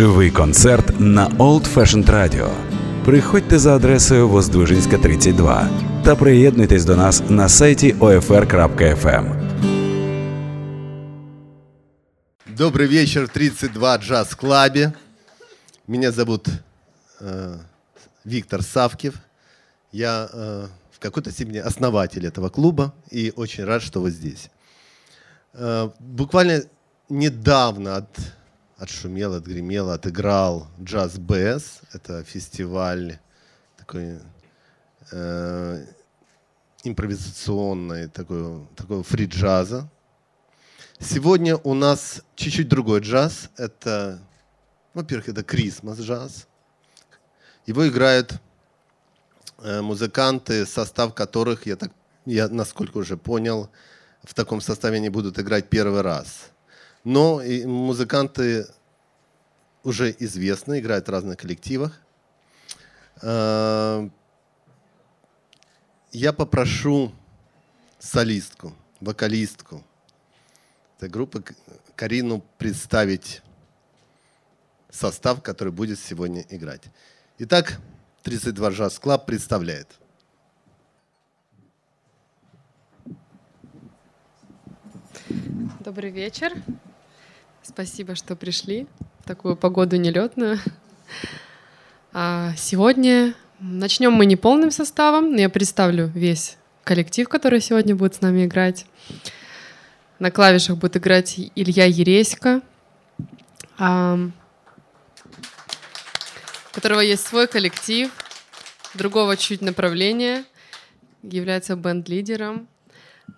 Живий концерт на Old Fashioned Radio. Приходьте за адресою Воздвижинська, 32 та приєднуйтесь до нас на сайті OFR.FM. Добрый вечер в 32 Джаз Клабе. Меня зовут э, Виктор Савкив. Я э, в какой-то степени основатель этого клуба и очень рад, что вы здесь. Э, буквально недавно от, отшумел, отгремел, отыграл Джаз БС. Это фестиваль такой э, импровизационный, такой, такой фри-джаза. Сегодня у нас чуть-чуть другой джаз. Это, во-первых, это Christmas джаз. Его играют э, музыканты, состав которых, я, так, я насколько уже понял, в таком составе не будут играть первый раз. Но и музыканты уже известны, играют в разных коллективах. Э, я попрошу солистку, вокалистку этой группы Карину представить состав, который будет сегодня играть. Итак, 32 Jazz Club представляет. Добрый вечер. Спасибо, что пришли в такую погоду нелетную. А сегодня начнем мы не полным составом. Я представлю весь коллектив, который сегодня будет с нами играть. На клавишах будет играть Илья Ересько, а, у которого есть свой коллектив, другого чуть направления, является бенд-лидером.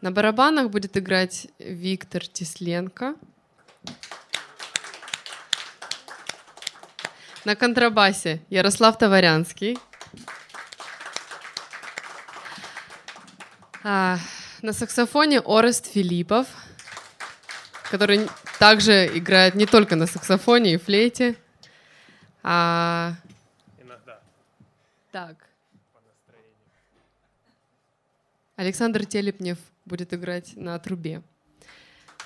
На барабанах будет играть Виктор Тисленко. На контрабасе Ярослав Товарянский. А, на саксофоне Орест Филиппов, который также играет не только на саксофоне и флейте. А... Иногда. Так. Александр Телепнев будет играть на трубе.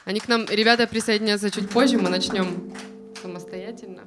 Они к нам, ребята, присоединятся чуть позже, мы начнем самостоятельно.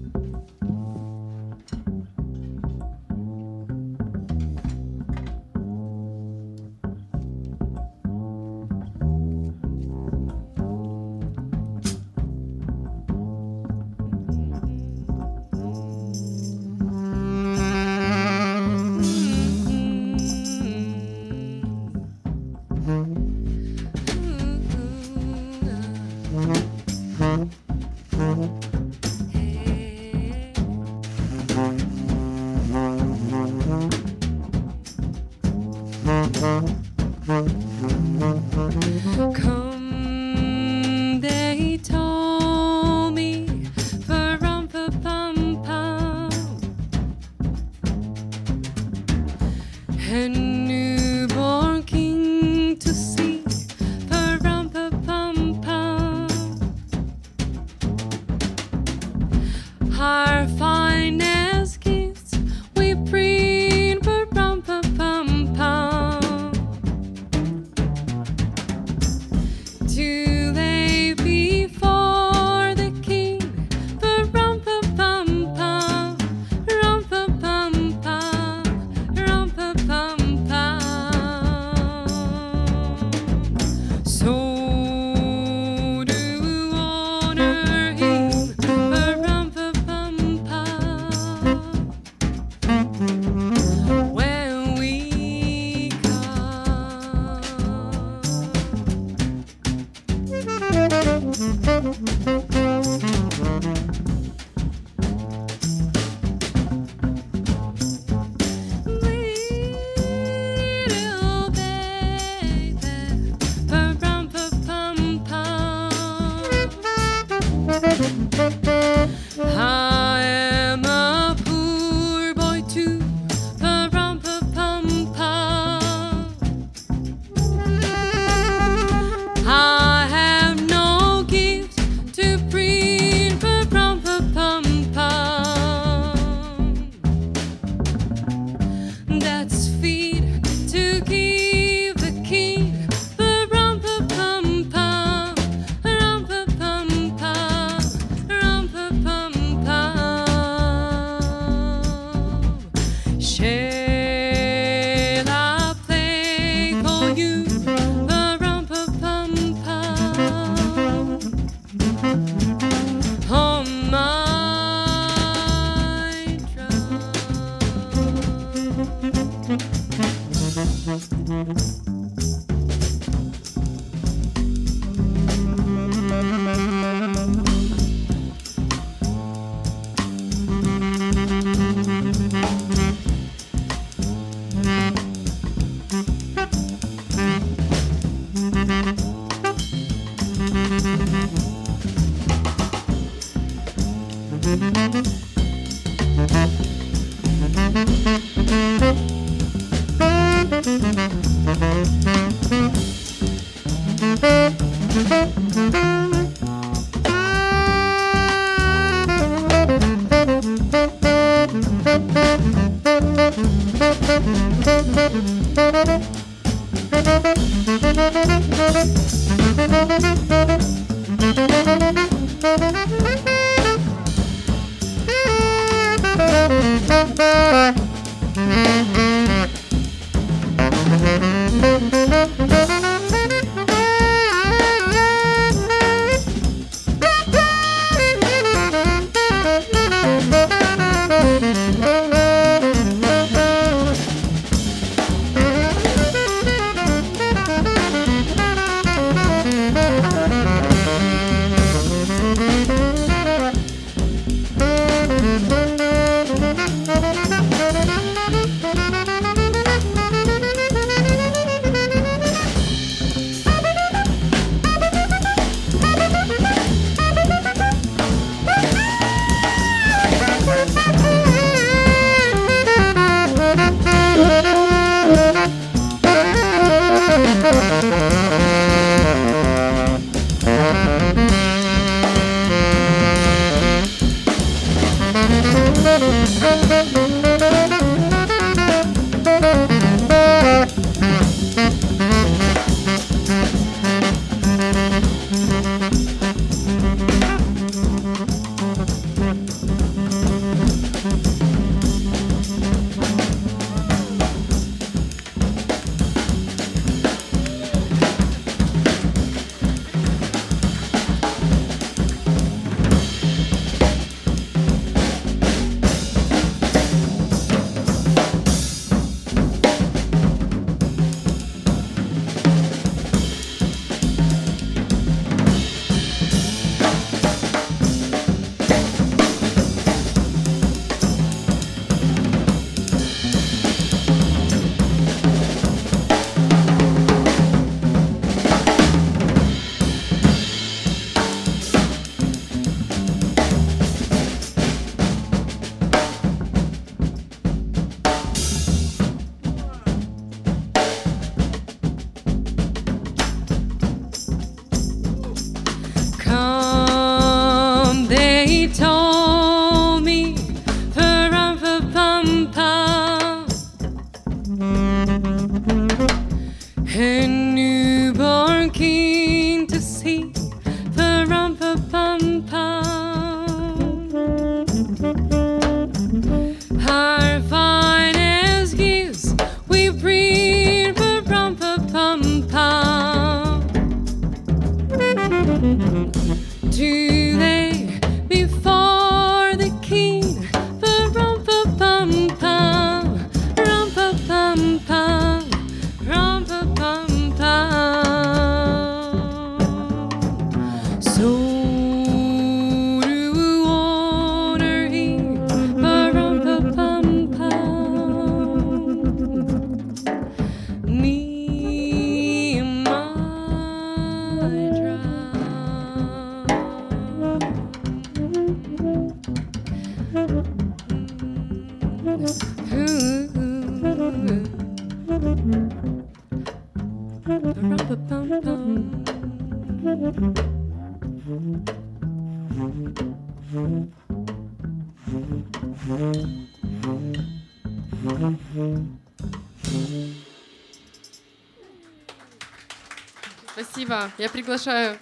Я приглашаю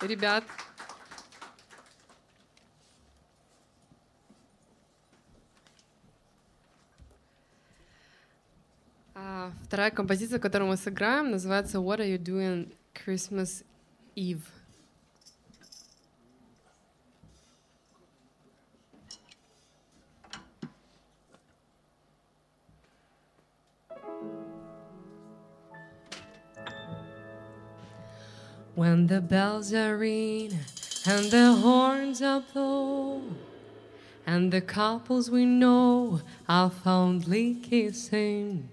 ребят. А, Вторая композиция, которую мы сыграем, называется What Are You Doing Christmas Eve? When the bells are ring and the horns are blow, and the couples we know are fondly kissing,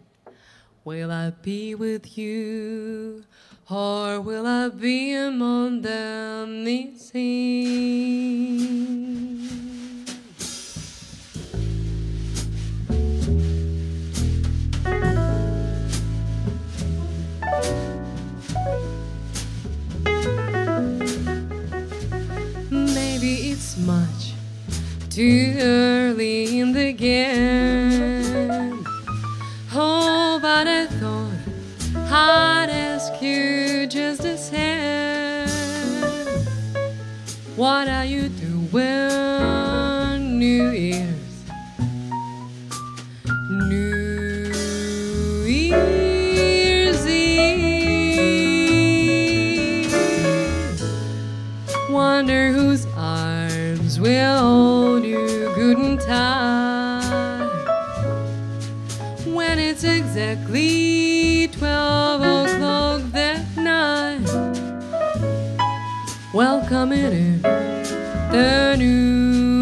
will I be with you, or will I be among them missing? much too early in the game. Oh, but I thought I'd ask you just the same. What are you doing, New Year's? New Year's. Eve. wonder who's We'll hold you good and tight when it's exactly 12 o'clock that night. Welcome in the new.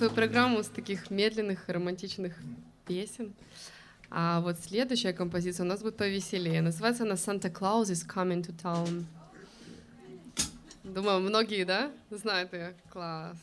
Свою программу с таких медленных романтичных песен. А вот следующая композиция у нас будет повеселее. Называется она «Santa Claus is coming to town». Думаю, многие, да, знают ее. Класс.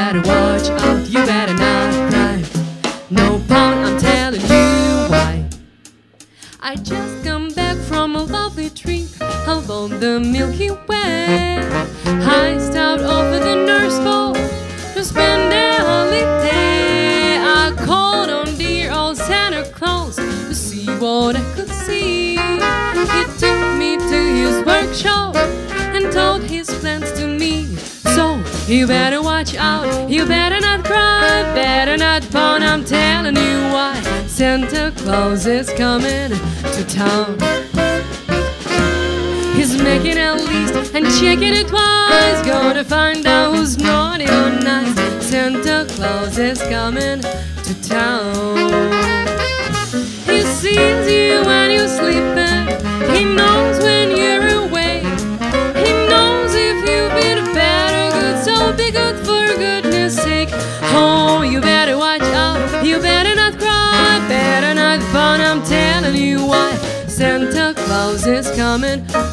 Better watch out, you better not cry. No pound, I'm telling you why. I just come back from a lovely trip along the Milky Way. I stopped at the North Pole to spend a holiday. I called on dear old Santa Claus to see what I could see. He took me to his workshop and told his plans to me. You better watch out, you better not cry, better not pout. I'm telling you why Santa Claus is coming to town. He's making a list and checking it twice. Gonna find out who's naughty or nice. Santa Claus is coming to town. Coming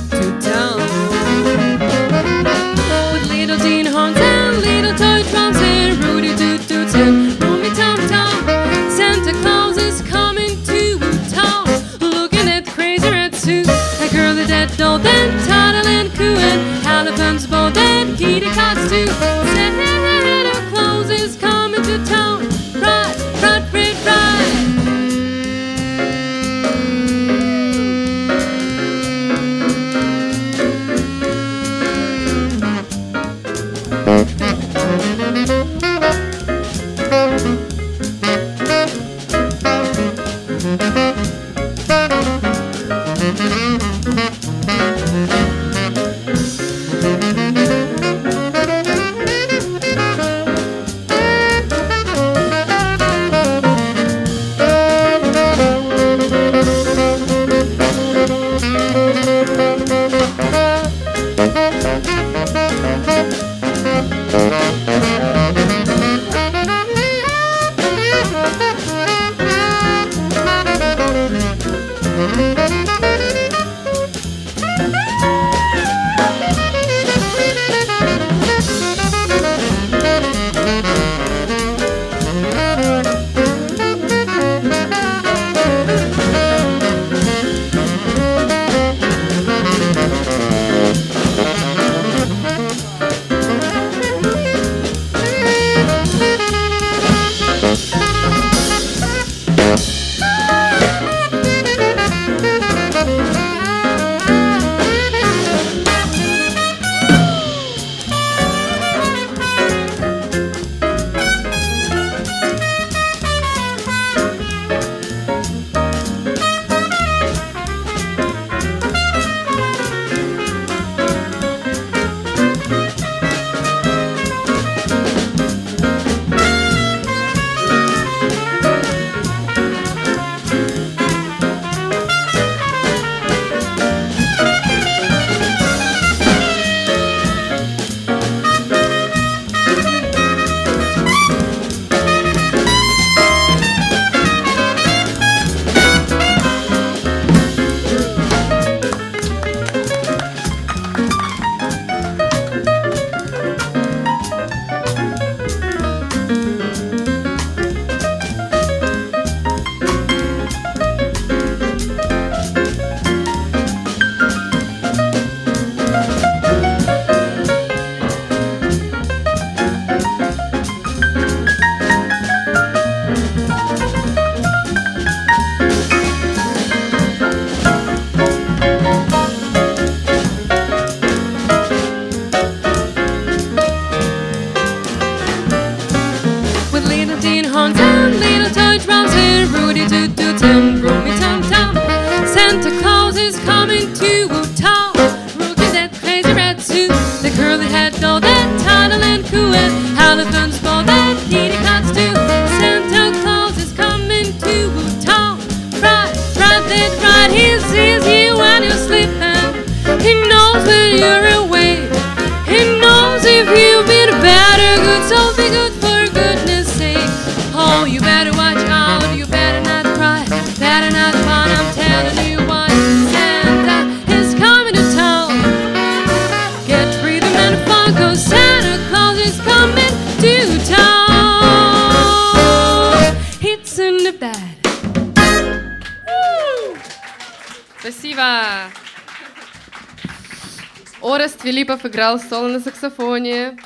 играл соло на саксофоне.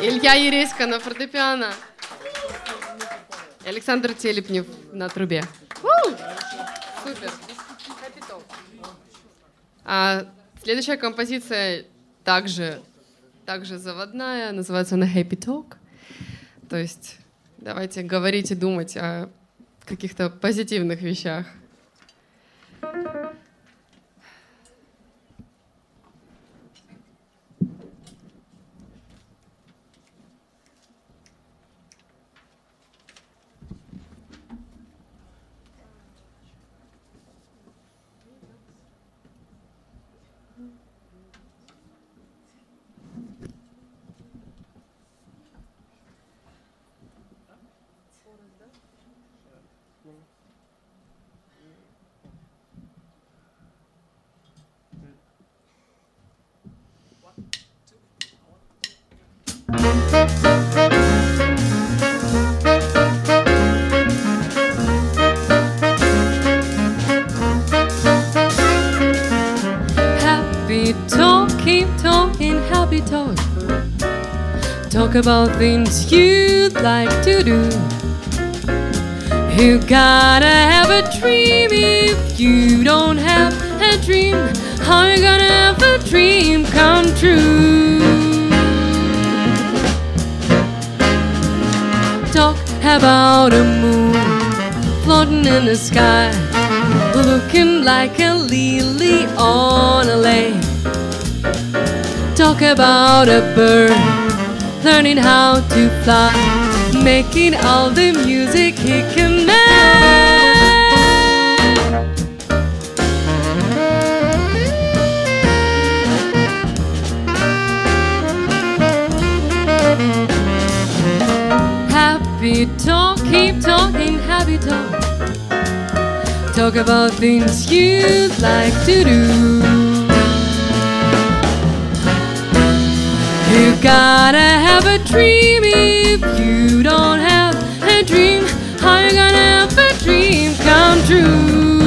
Илья Ереська на фортепиано. Александр Телепнев на трубе. Супер. А следующая композиция также, также заводная, называется она Happy Talk. То есть давайте говорить и думать о каких-то позитивных вещах. Happy talk, keep talking, happy talk. Talk about things you'd like to do. You gotta have a dream if you don't have a dream. How you gonna have a dream come true? The sky, looking like a lily on a lake. Talk about a bird learning how to fly, making all the music he can make. Happy talk, keep talking, happy talk. Talk about things you'd like to do. You gotta have a dream if you don't have a dream. How you gonna have a dream come true?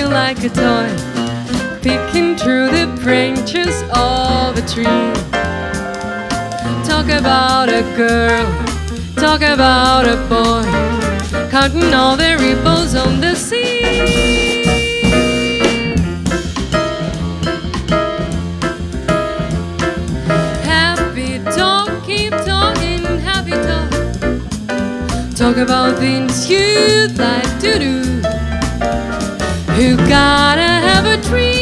Like a toy, peeking through the branches of a tree. Talk about a girl, talk about a boy, counting all the ripples on the sea. Happy talk, keep talking, happy talk. Talk about things you'd like to do. You gotta have a dream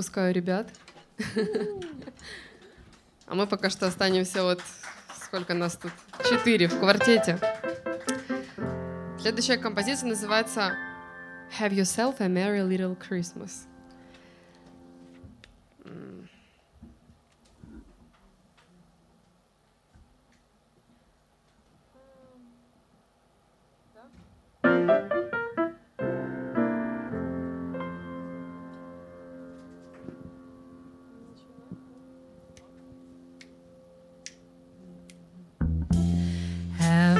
отпускаю ребят. А мы пока что останемся вот сколько нас тут? Четыре в квартете. Следующая композиция называется Have Yourself a Merry Little Christmas.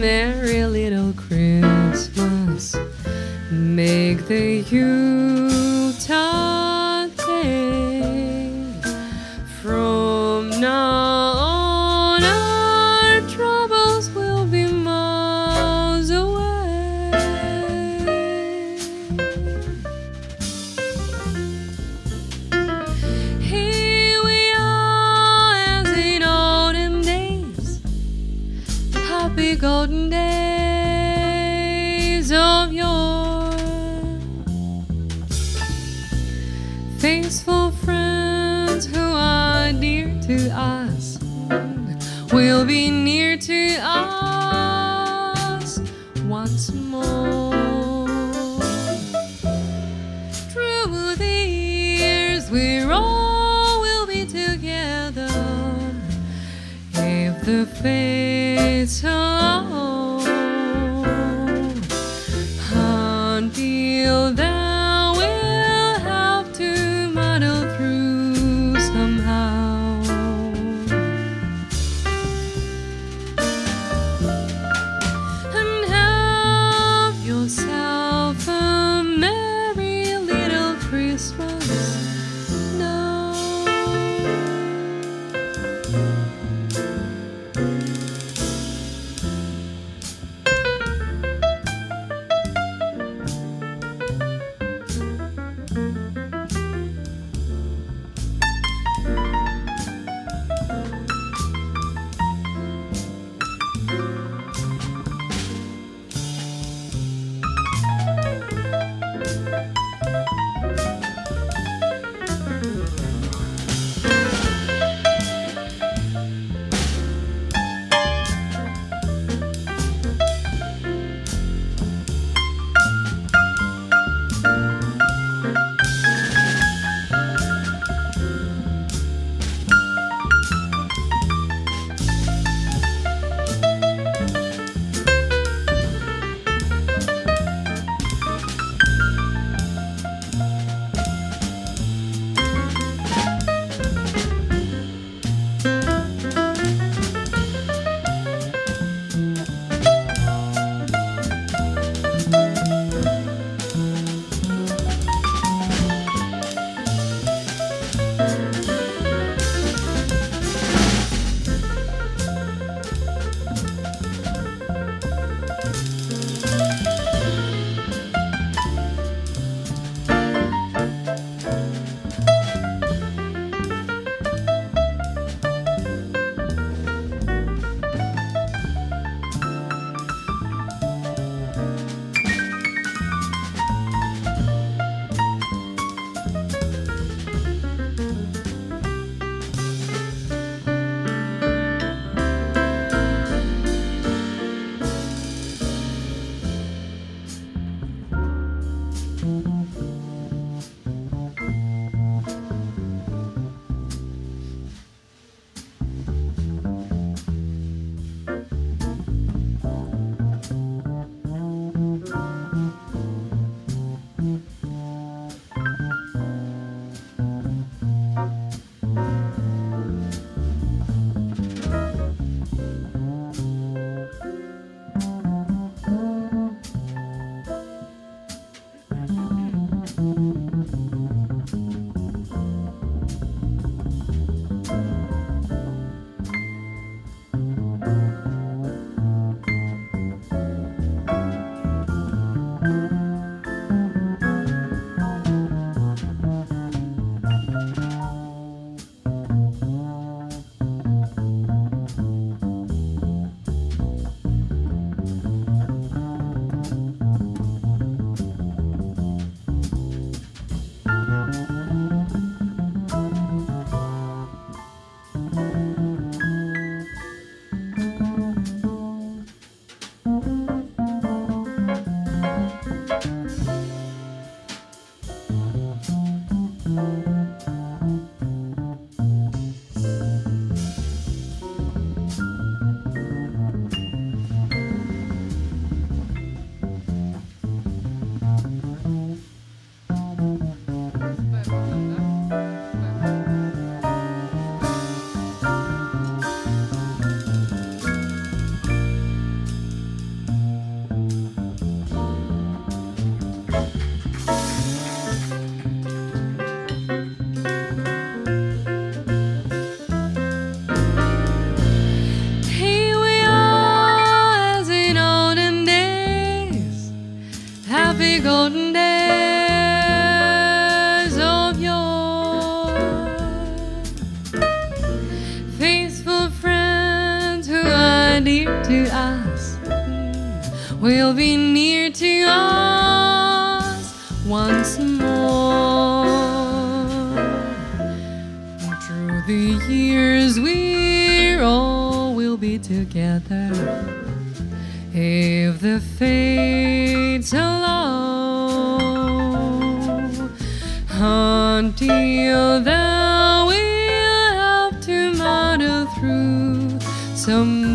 merry little Christmas. Make the Yuletide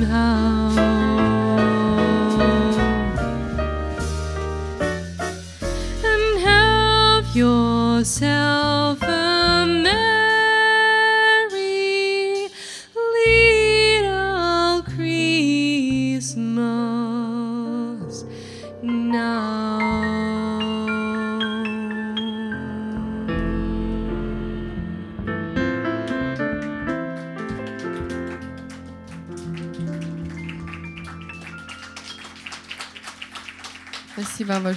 and have yourself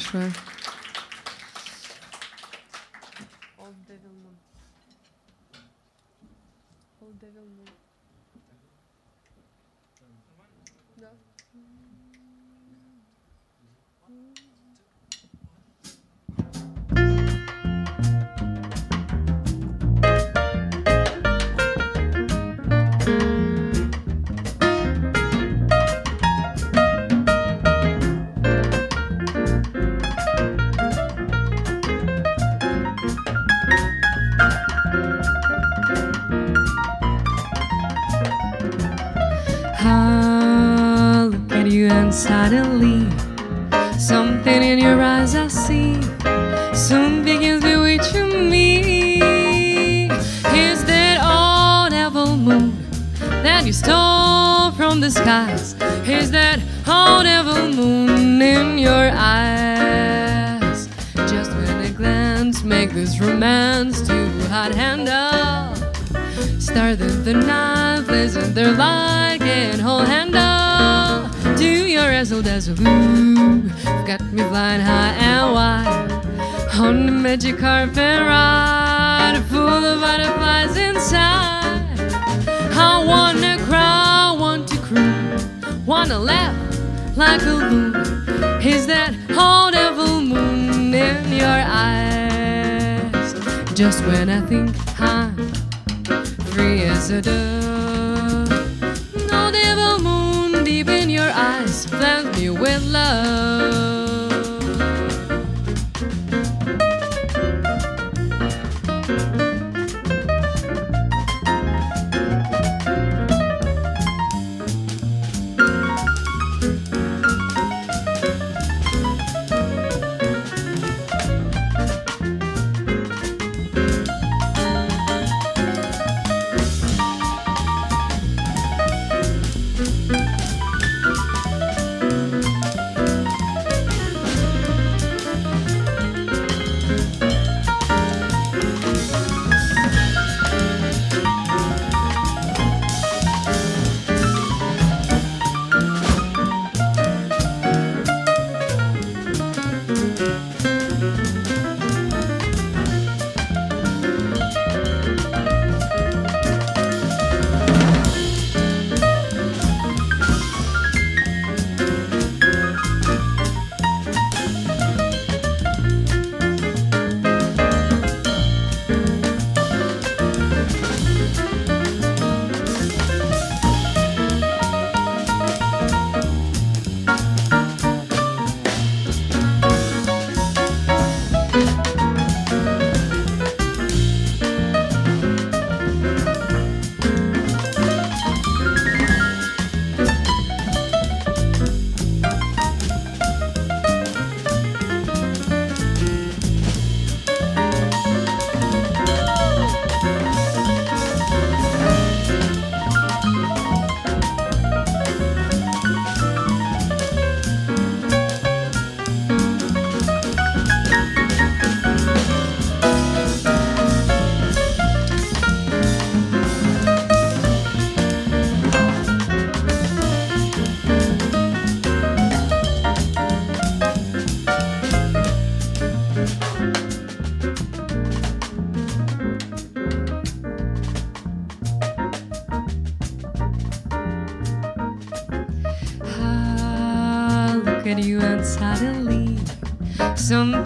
for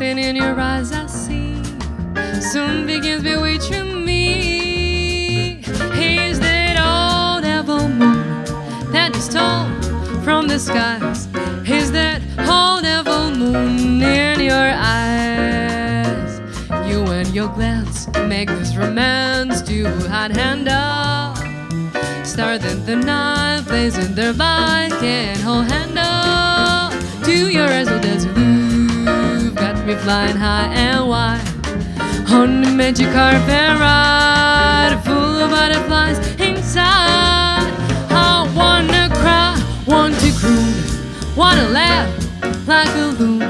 something in your eyes I see soon begins bewitching me. He's that old devil moon that is stole from the skies. He's that old devil moon in your eyes. You and your glance make this romance to hot hand up. Starting the night, blazing their bike and whole handle to your eyes, you've got me flying high and wide on the magic carpet ride, full of butterflies inside. I wanna cry, want to croon, wanna laugh like a loon.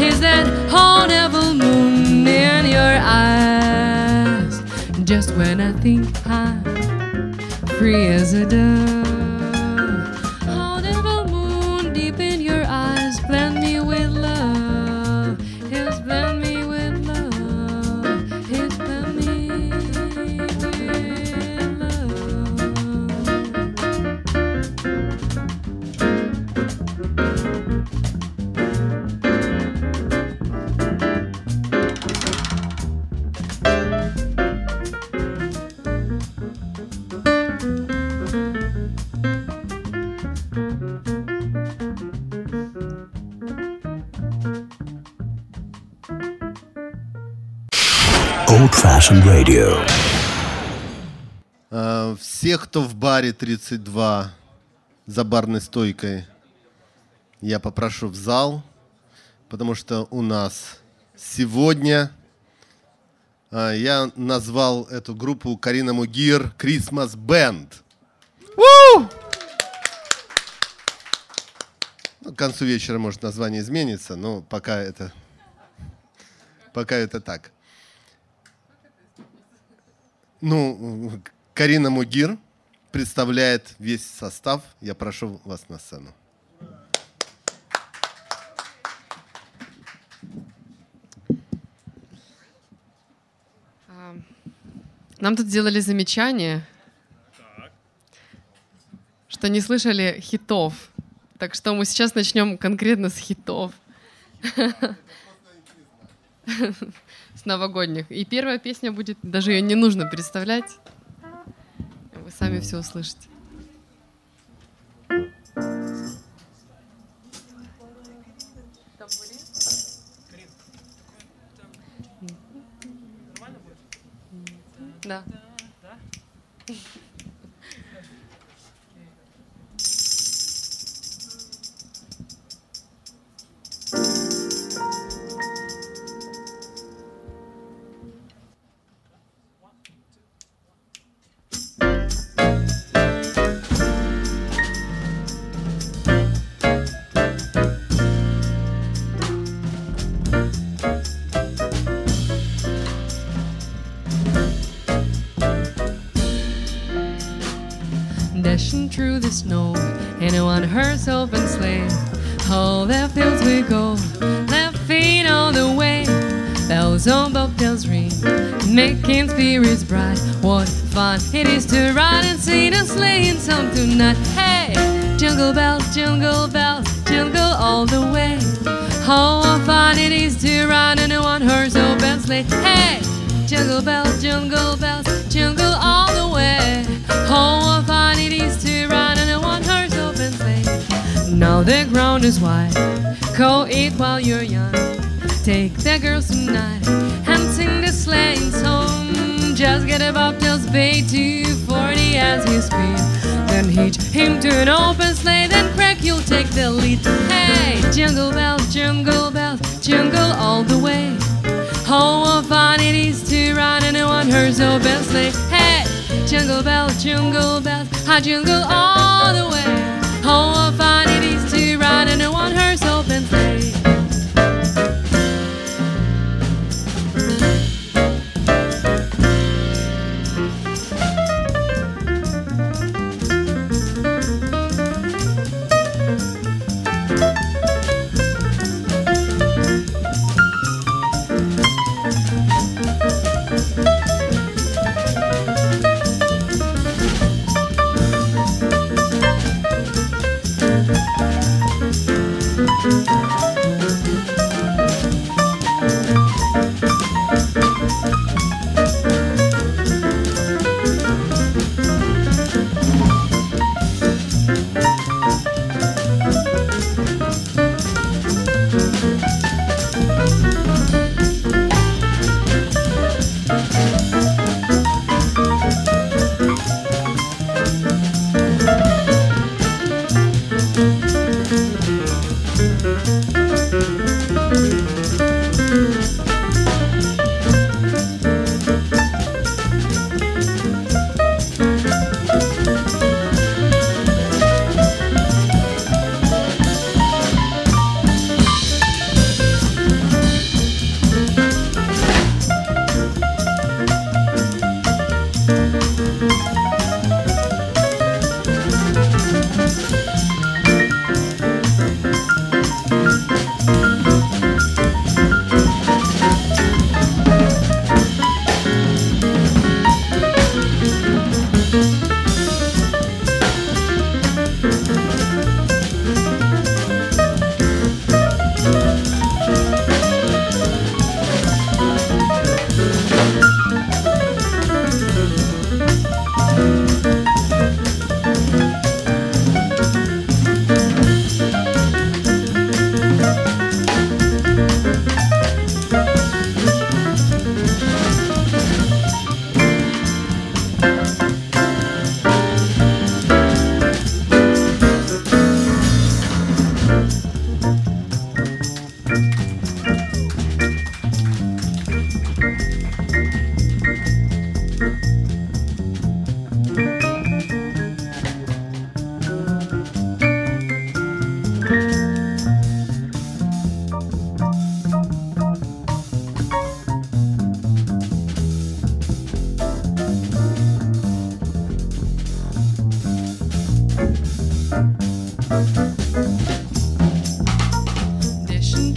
Is that whole devil moon in your eyes? Just when I think I'm free as a dove, Fashioned Radio. А, Всех, кто в баре 32 за барной стойкой, я попрошу в зал, потому что у нас сегодня а, я назвал эту группу Карина Мугир Christmas Band. Ну, к концу вечера, может, название изменится, но пока это, пока это так. Ну, Карина Мугир представляет весь состав. Я прошу вас на сцену. Нам тут сделали замечание, что не слышали хитов. Так что мы сейчас начнем конкретно с хитов. Новогодних. И первая песня будет, даже ее не нужно представлять. Вы сами все услышите. Да. Dashing the snow in a one horse open sleigh. All the fields we go, feet all the way. Bells on bobtails ring, making spirits bright. What fun it is to ride and sing a sleighing song tonight. Hey, jingle bells, jingle bells, jingle all the way. How fun it is to ride in a one horse open sleigh. Hey, jingle bells, jingle bells, jingle all the way. How fun it is to Now the ground is wide, go eat while you're young. Take the girls tonight and sing the sleighing song. Just get a bobtail's bay 240 as you speed. Then hitch him to an open sleigh, then crack, you'll take the lead. Hey, jingle bells, jingle bells, jingle all the way. Oh, what fun it is to ride in a one horse open sleigh. Hey, jingle bells, jingle bells, I jingle all the way.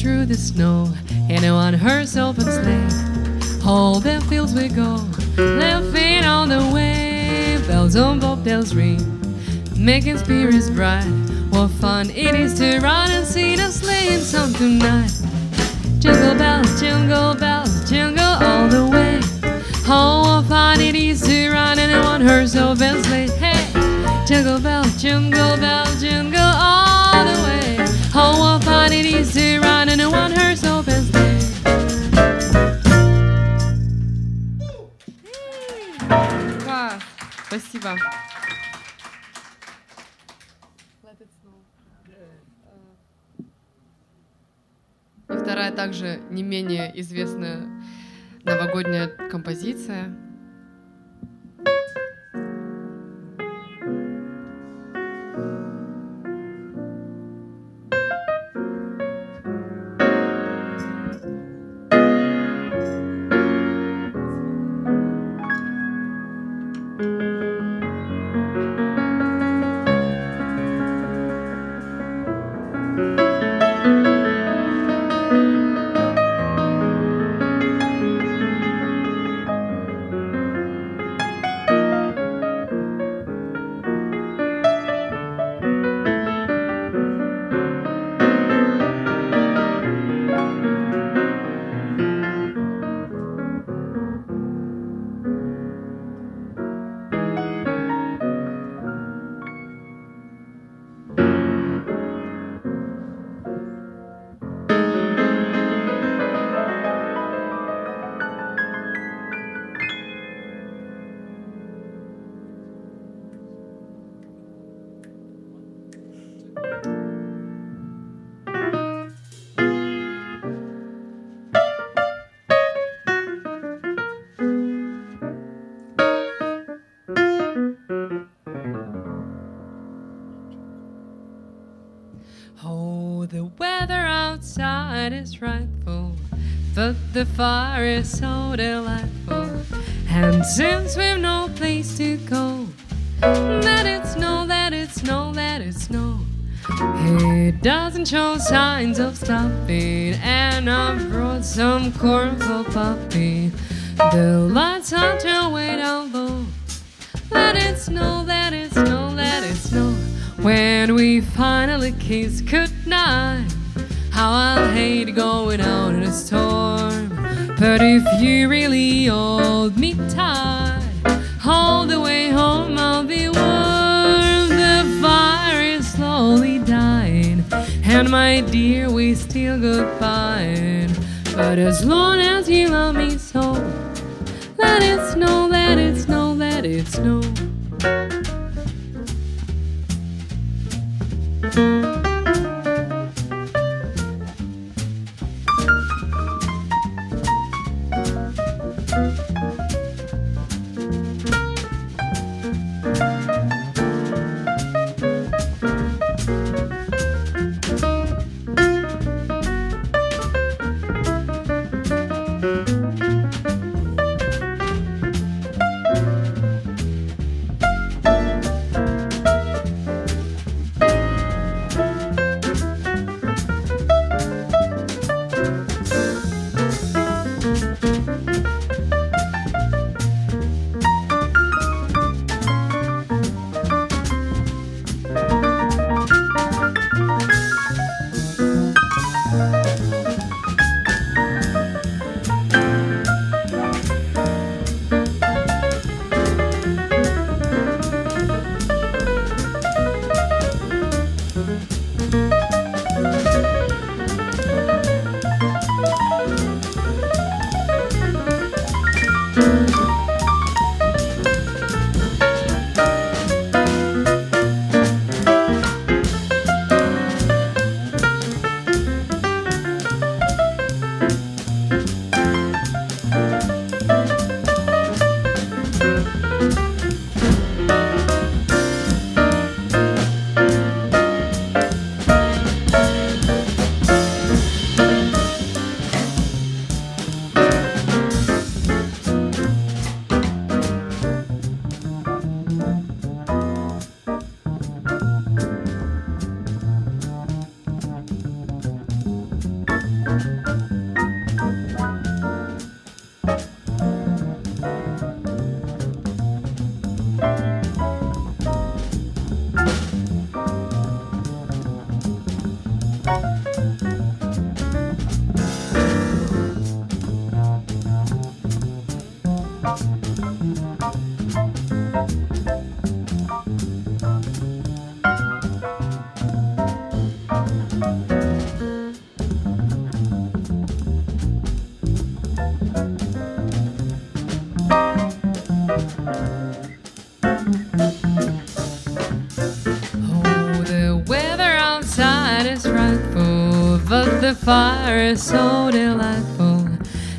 The snow in a one horse open sleigh. All the fields we go, laughing on the way. Bells on bobtails ring, making spirits bright. What fun it is to run and see the sleighing song tonight. Jingle bells, jingle bells, jingle all the way. Oh, what fun it is to run and a one horse open sleigh. Hey, jingle bells, jingle bells, jingle all the way. No one found it easier on anyone hers open Спасибо. И вторая также не менее известная новогодняя композиция is frightful, but the fire is so delightful. And since we've no place to go, let it snow, let it snow, let it snow. It doesn't show signs of stopping, and I've brought some corn for Poppy. The lights are turned way down low. Let it snow, let it snow, let it snow. When we finally kiss goodnight, how I'll hate going out in a storm. But if you really hold me tight, all the way home I'll be warm. The fire is slowly dying, and my dear, we still goodbye. But as long as you love me so, let it snow, let it snow, let it snow. Fire is so delightful.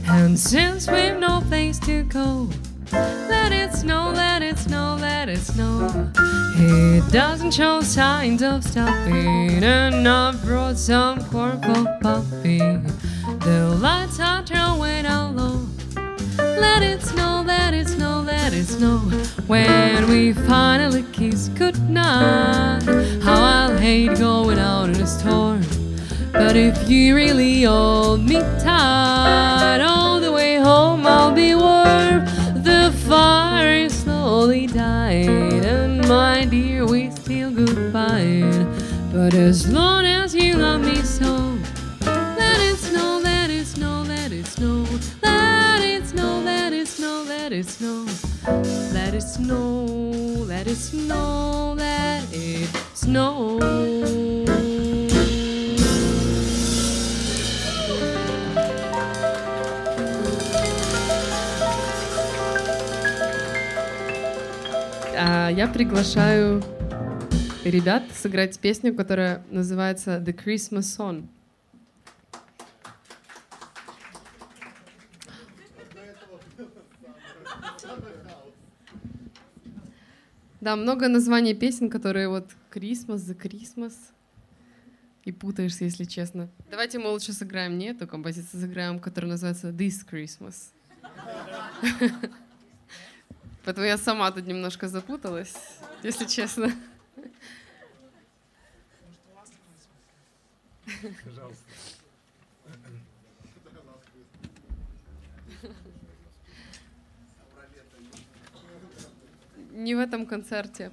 And since we've no place to go, let it snow, let it snow, let it snow. It doesn't show signs of stopping, and I've brought some corn for Puppy. The lights are turned way down low. Let it snow, let it snow, let it snow. When we finally kiss goodnight, how I'll hate going out in a storm. But if you really hold me tight, all the way home I'll be warm. The fire slowly dying, and my dear, we still goodbye. But as long as you love me so, let it snow, let it snow, let it snow, let it snow, let it snow, let it snow, let it snow, let it snow. Я приглашаю ребят сыграть песню, которая называется The Christmas Song. Да, много названий песен, которые вот Christmas, The Christmas. И путаешься, если честно. Давайте мы лучше сыграем не эту композицию, сыграем, которая называется This Christmas. Поэтому я сама тут немножко запуталась, если честно. Не в этом концерте.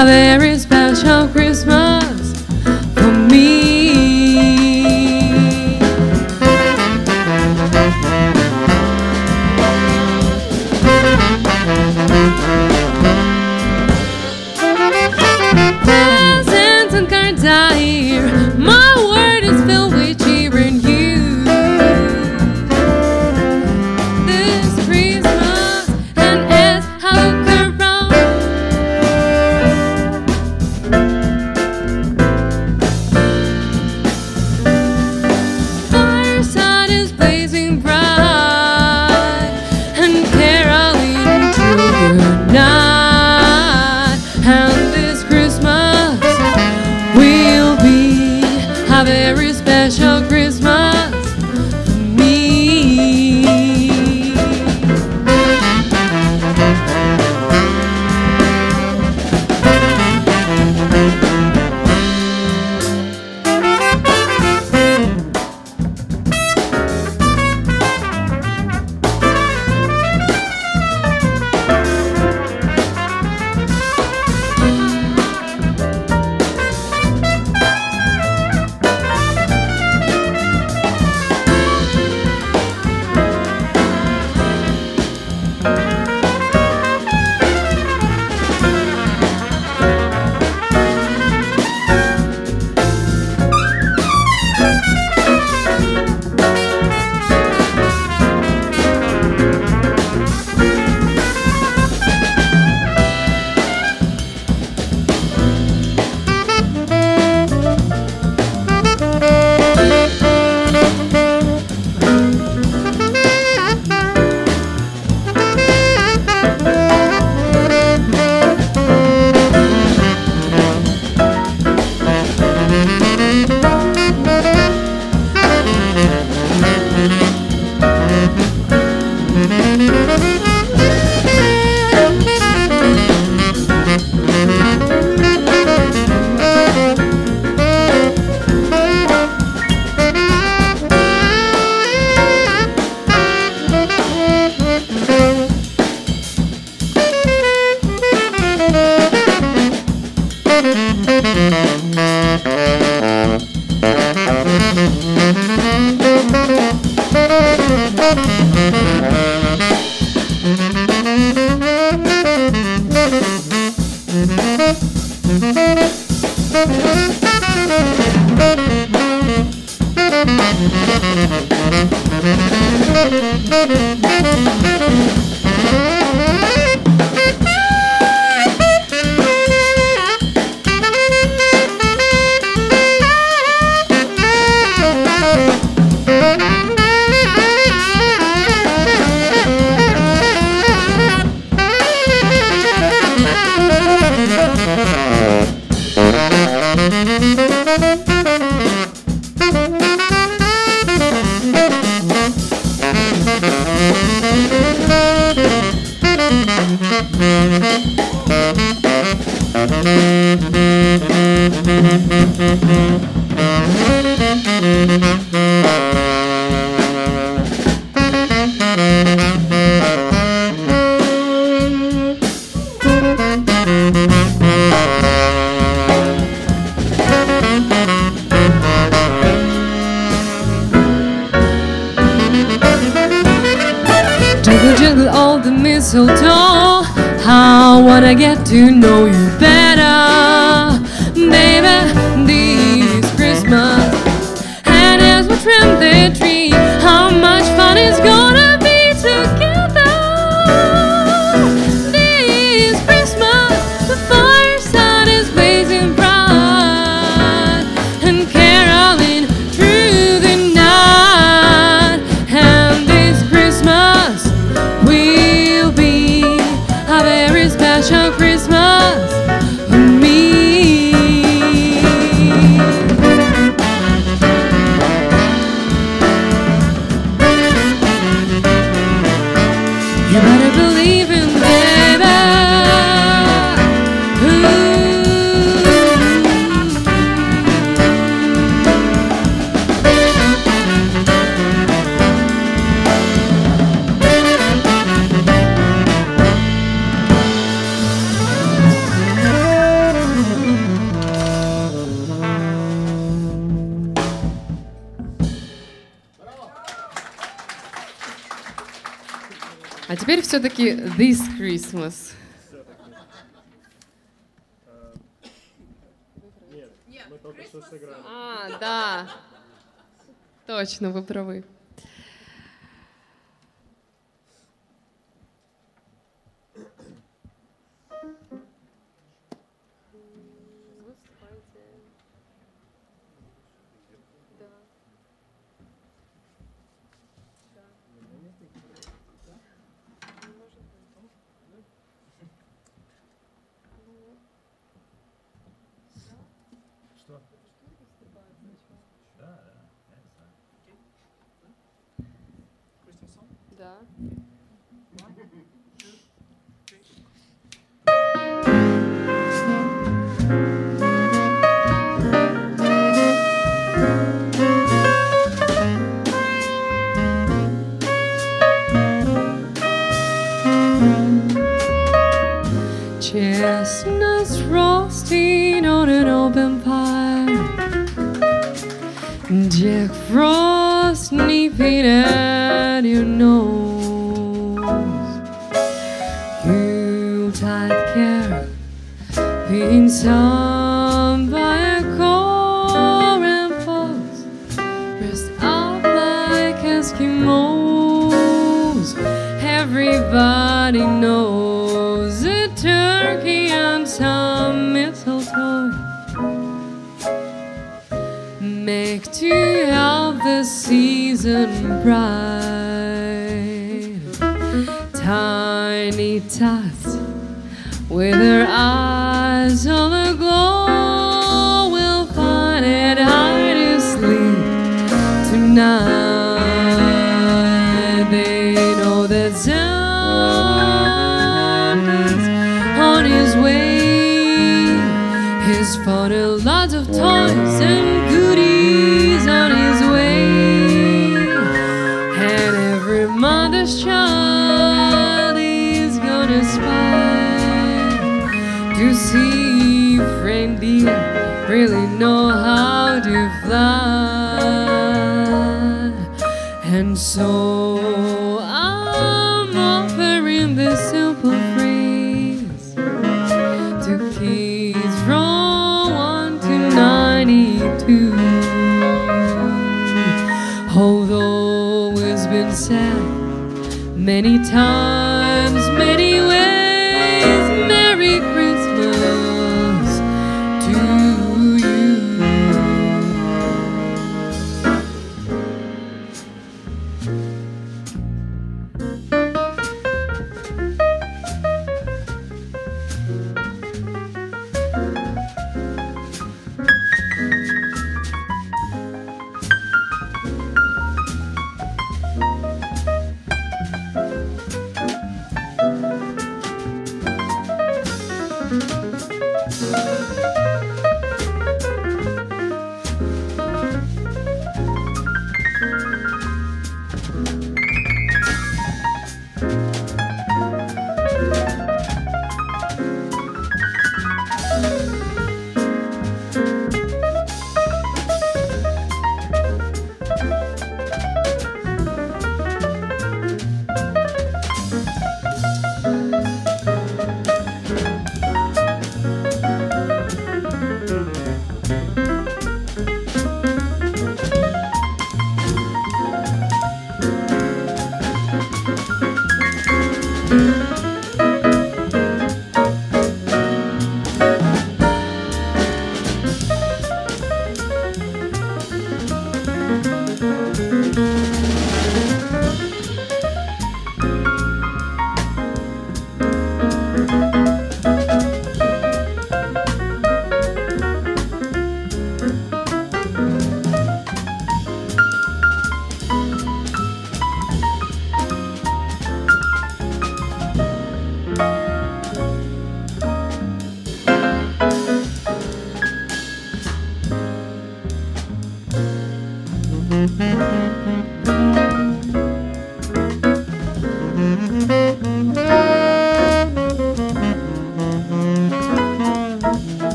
strawberry Thank you. А, да. Точно, вы правы.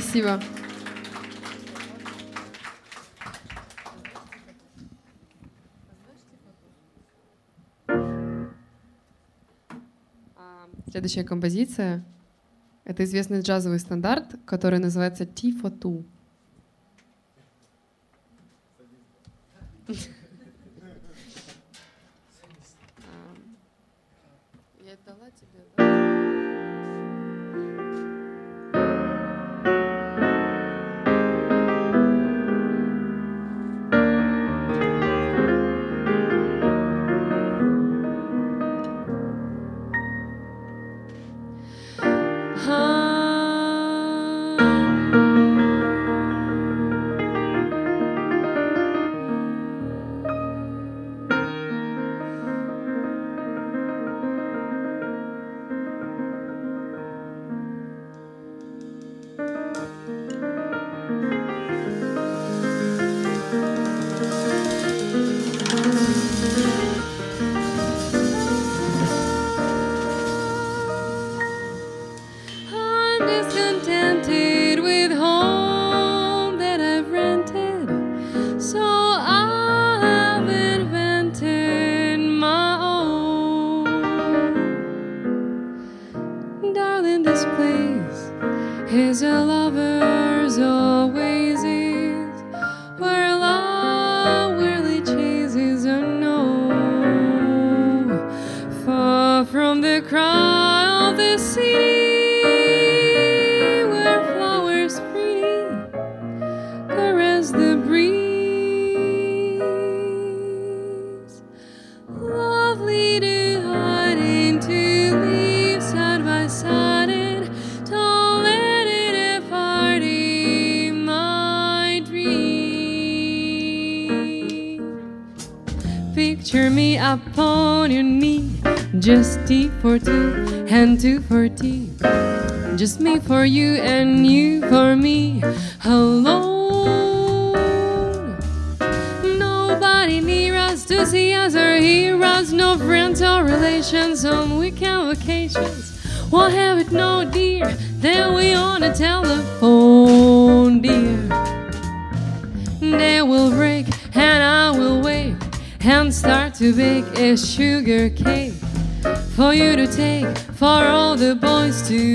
Спасибо. Следующая композиция — это известный джазовый стандарт, который называется «Ти-фоту». Thank you.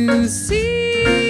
You see.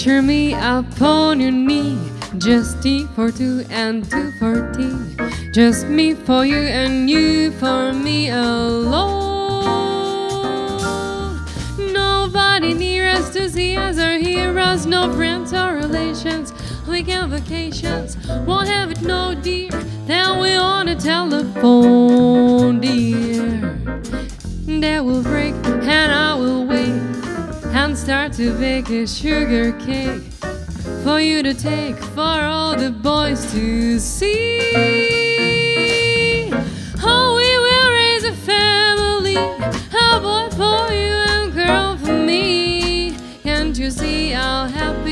Picture me up on your knee, just tea for two and two for tea. Just me for you and you for me alone. Nobody near us to see us or hear us, no friends or relations. Weekend vacations, won't have it, no dear. Then we on the telephone, dear. That will break and I will and start to bake a sugar cake for you to take for all the boys to see. Oh, we will raise a family, a boy for you and girl for me. Can't you see how happy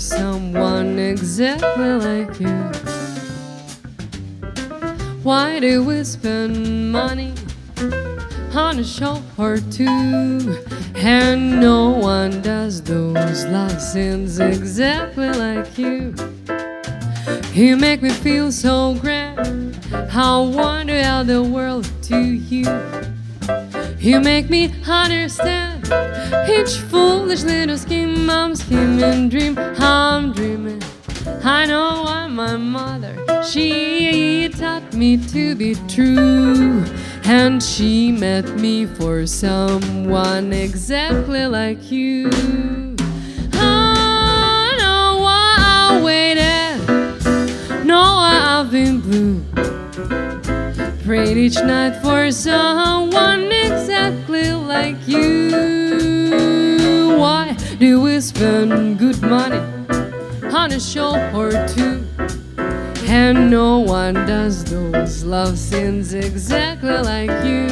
someone exactly like you. Why do we spend money on a show or two? And no one does those love scenes exactly like you. You make me feel so grand. I wonder how the world to you. You make me understand each foolish little scheme I'm scheming, dream I'm dreaming. I know I'm my mother. She taught me to be true, and she met me for someone exactly like you. I know why I waited. No, I've been blue. Prayed each night for someone exactly like you. Do we spend good money on a show or two? And no one does those love scenes exactly like you.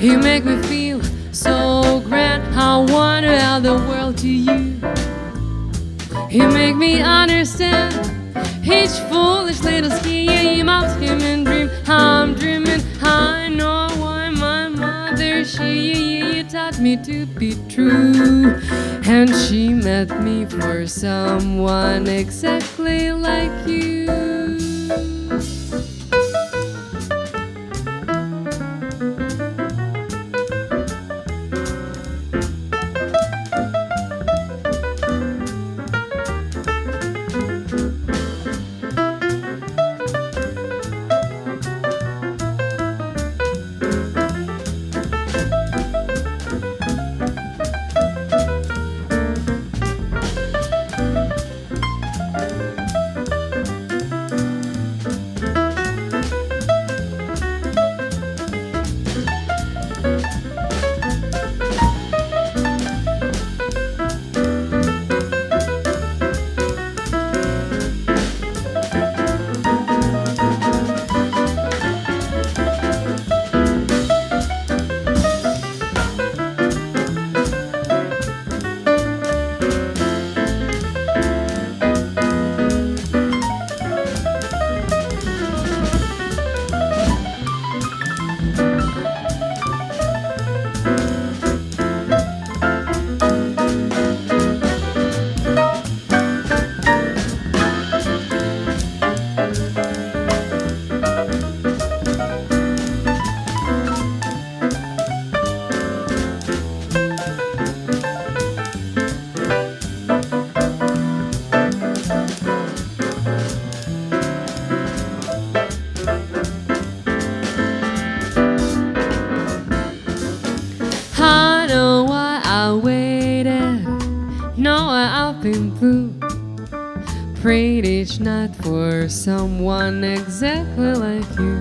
You make me feel so grand. I wonder how the world to you. You make me understand each foolish little scheme scheming, dream to be true, and she met me for someone exactly like you. Each night for someone exactly like you.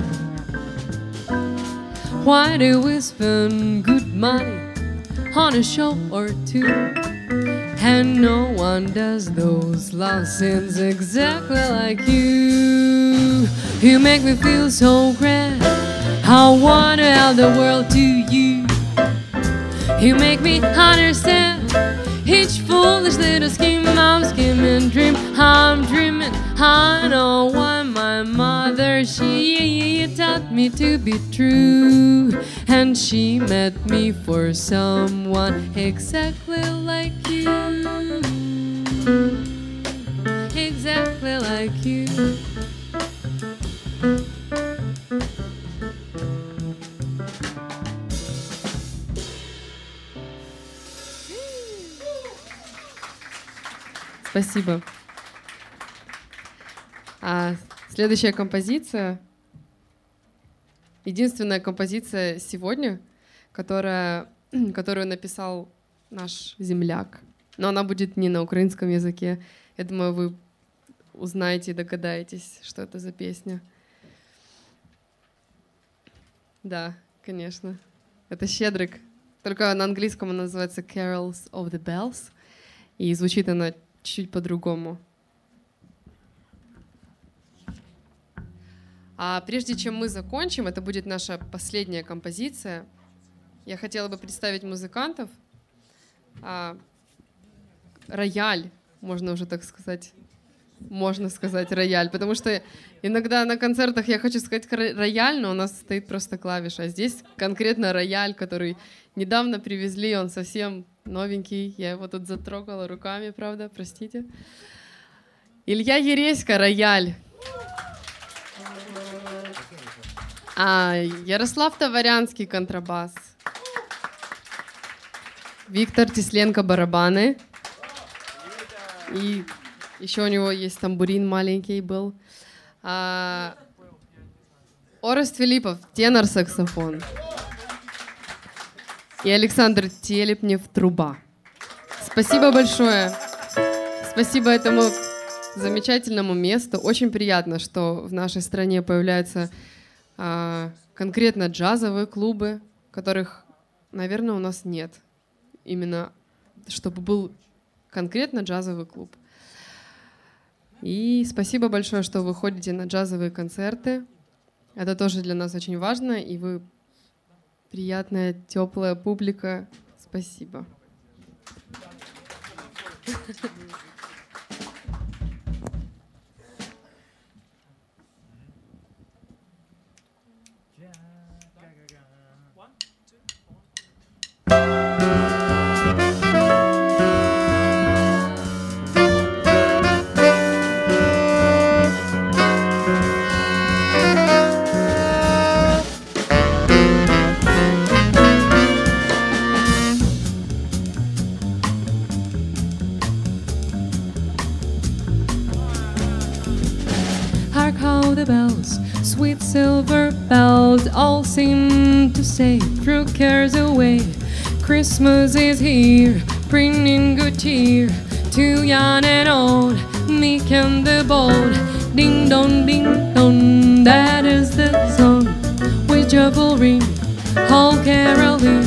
Why do we spend good money on a show or two? And no one does those love scenes exactly like you. You make me feel so grand. I wanna help the world to you. You make me understand me to be true, and she met me for someone exactly like you, exactly like you. Спасибо. А следующая композиция, единственная композиция сегодня, которая, которую написал наш земляк. Но она будет не на украинском языке. Я думаю, вы узнаете и догадаетесь, что это за песня. Да, конечно. Это «Щедрик». Только на английском она называется «Carols of the Bells». И звучит она чуть-чуть по-другому. А прежде чем мы закончим, это будет наша последняя композиция. Я хотела бы представить музыкантов. А, рояль, можно уже так сказать, можно сказать рояль, потому что иногда на концертах я хочу сказать рояль, но у нас стоит просто клавиша, а здесь конкретно рояль, который недавно привезли, он совсем новенький, я его тут затрогала руками, правда, простите. Илья Ереська, рояль. А, Ярослав Товарянский, контрабас. Виктор Тесленко, барабаны. И еще у него есть тамбурин маленький был. А, Орест Филиппов, тенор-саксофон и Александр Телепнев «Труба». Спасибо большое. Спасибо этому замечательному месту. Очень приятно, что в нашей стране появляются конкретно джазовые клубы, которых, наверное, у нас нет. Именно чтобы был конкретно джазовый клуб. И спасибо большое, что вы ходите на джазовые концерты. Это тоже для нас очень важно, и вы приятная, теплая публика. Спасибо. All seem to say through cares away. Christmas is here, bringing good cheer to young and old, meek and the bold. Ding dong, ding dong, that is the song with joyful ring. All caroling,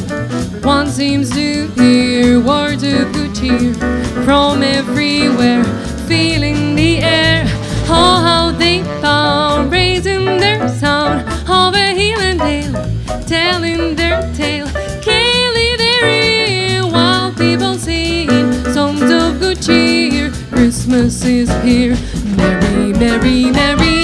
one seems to hear words of good cheer from everywhere, feeling the air. Oh, how telling their tale. Kaylee, there while people sing songs of good cheer. Christmas is here. Merry, merry, Merry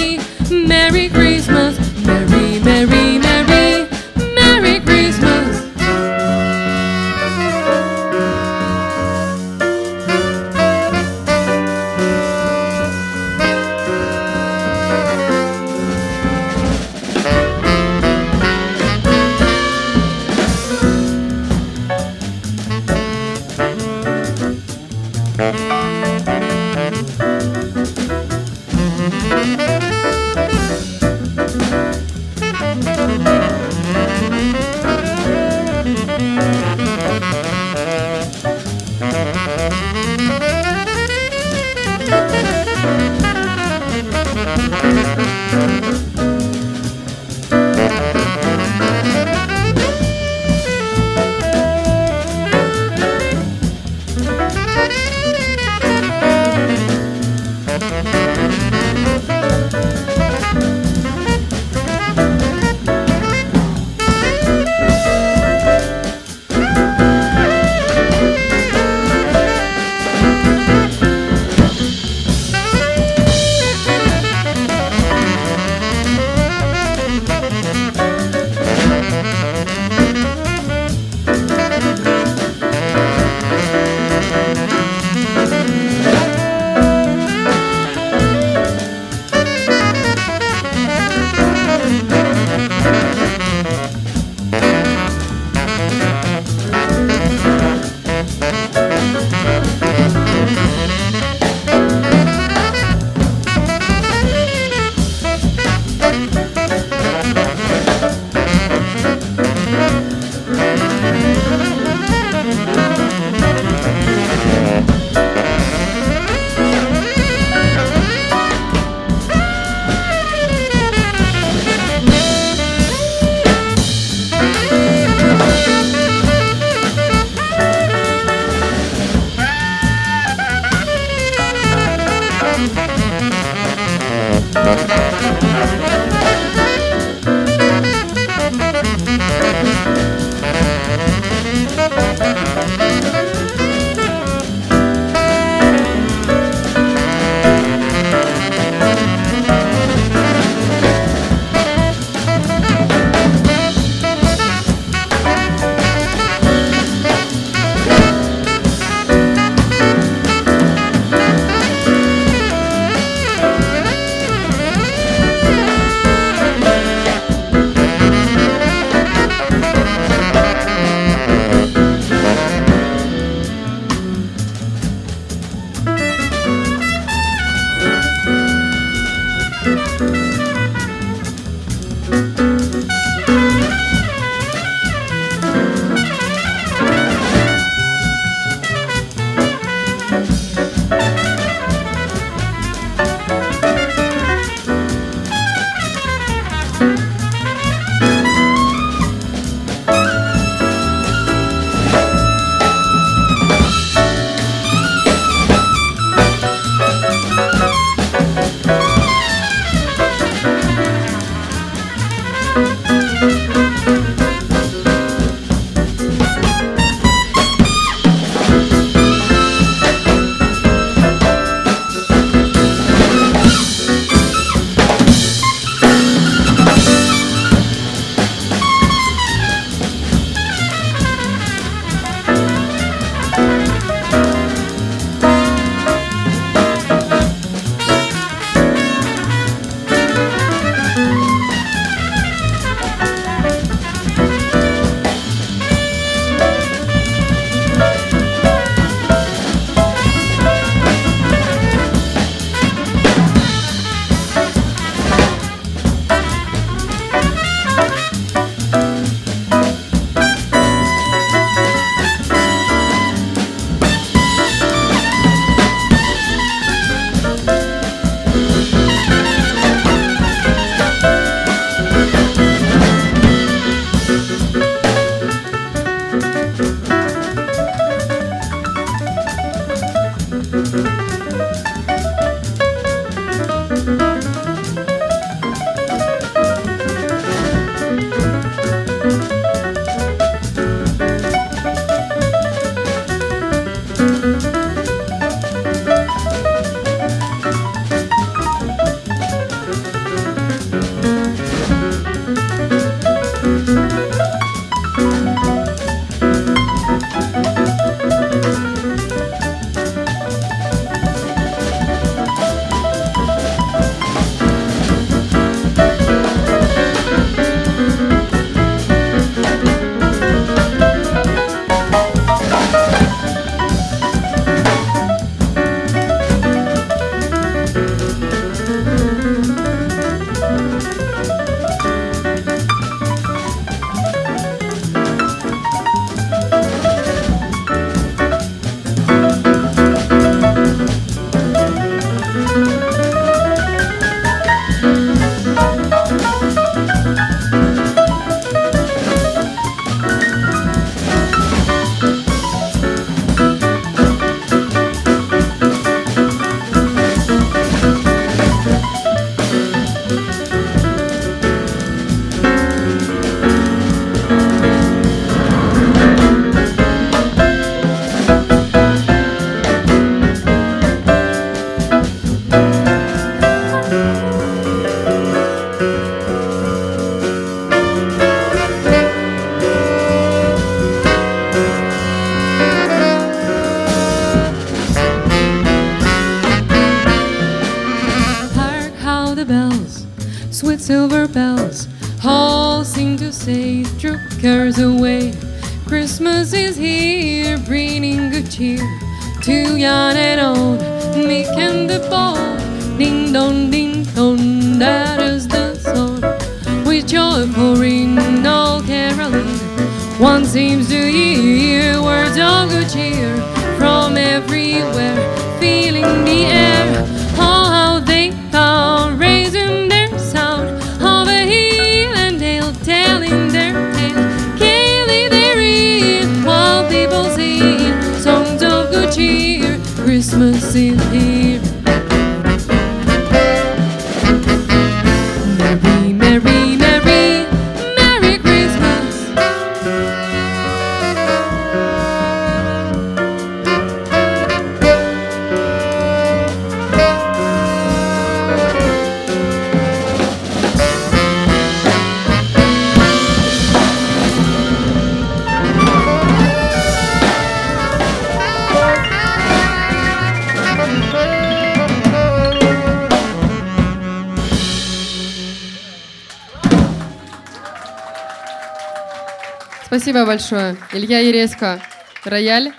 Илья Ересько, рояль.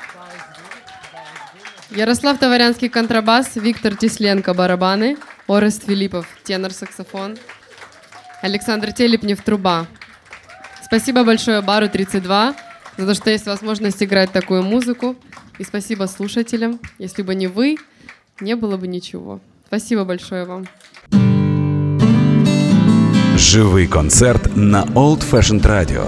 Ярослав Товарянский, контрабас. Виктор Тисленко, барабаны. Орест Филиппов, тенор-саксофон. Александр Телепнев, труба. Спасибо большое бару 32 за то, что есть возможность играть такую музыку. И спасибо слушателям. Если бы не вы, не было бы ничего. Спасибо большое вам. Живий концерт на Old Fashioned Radio.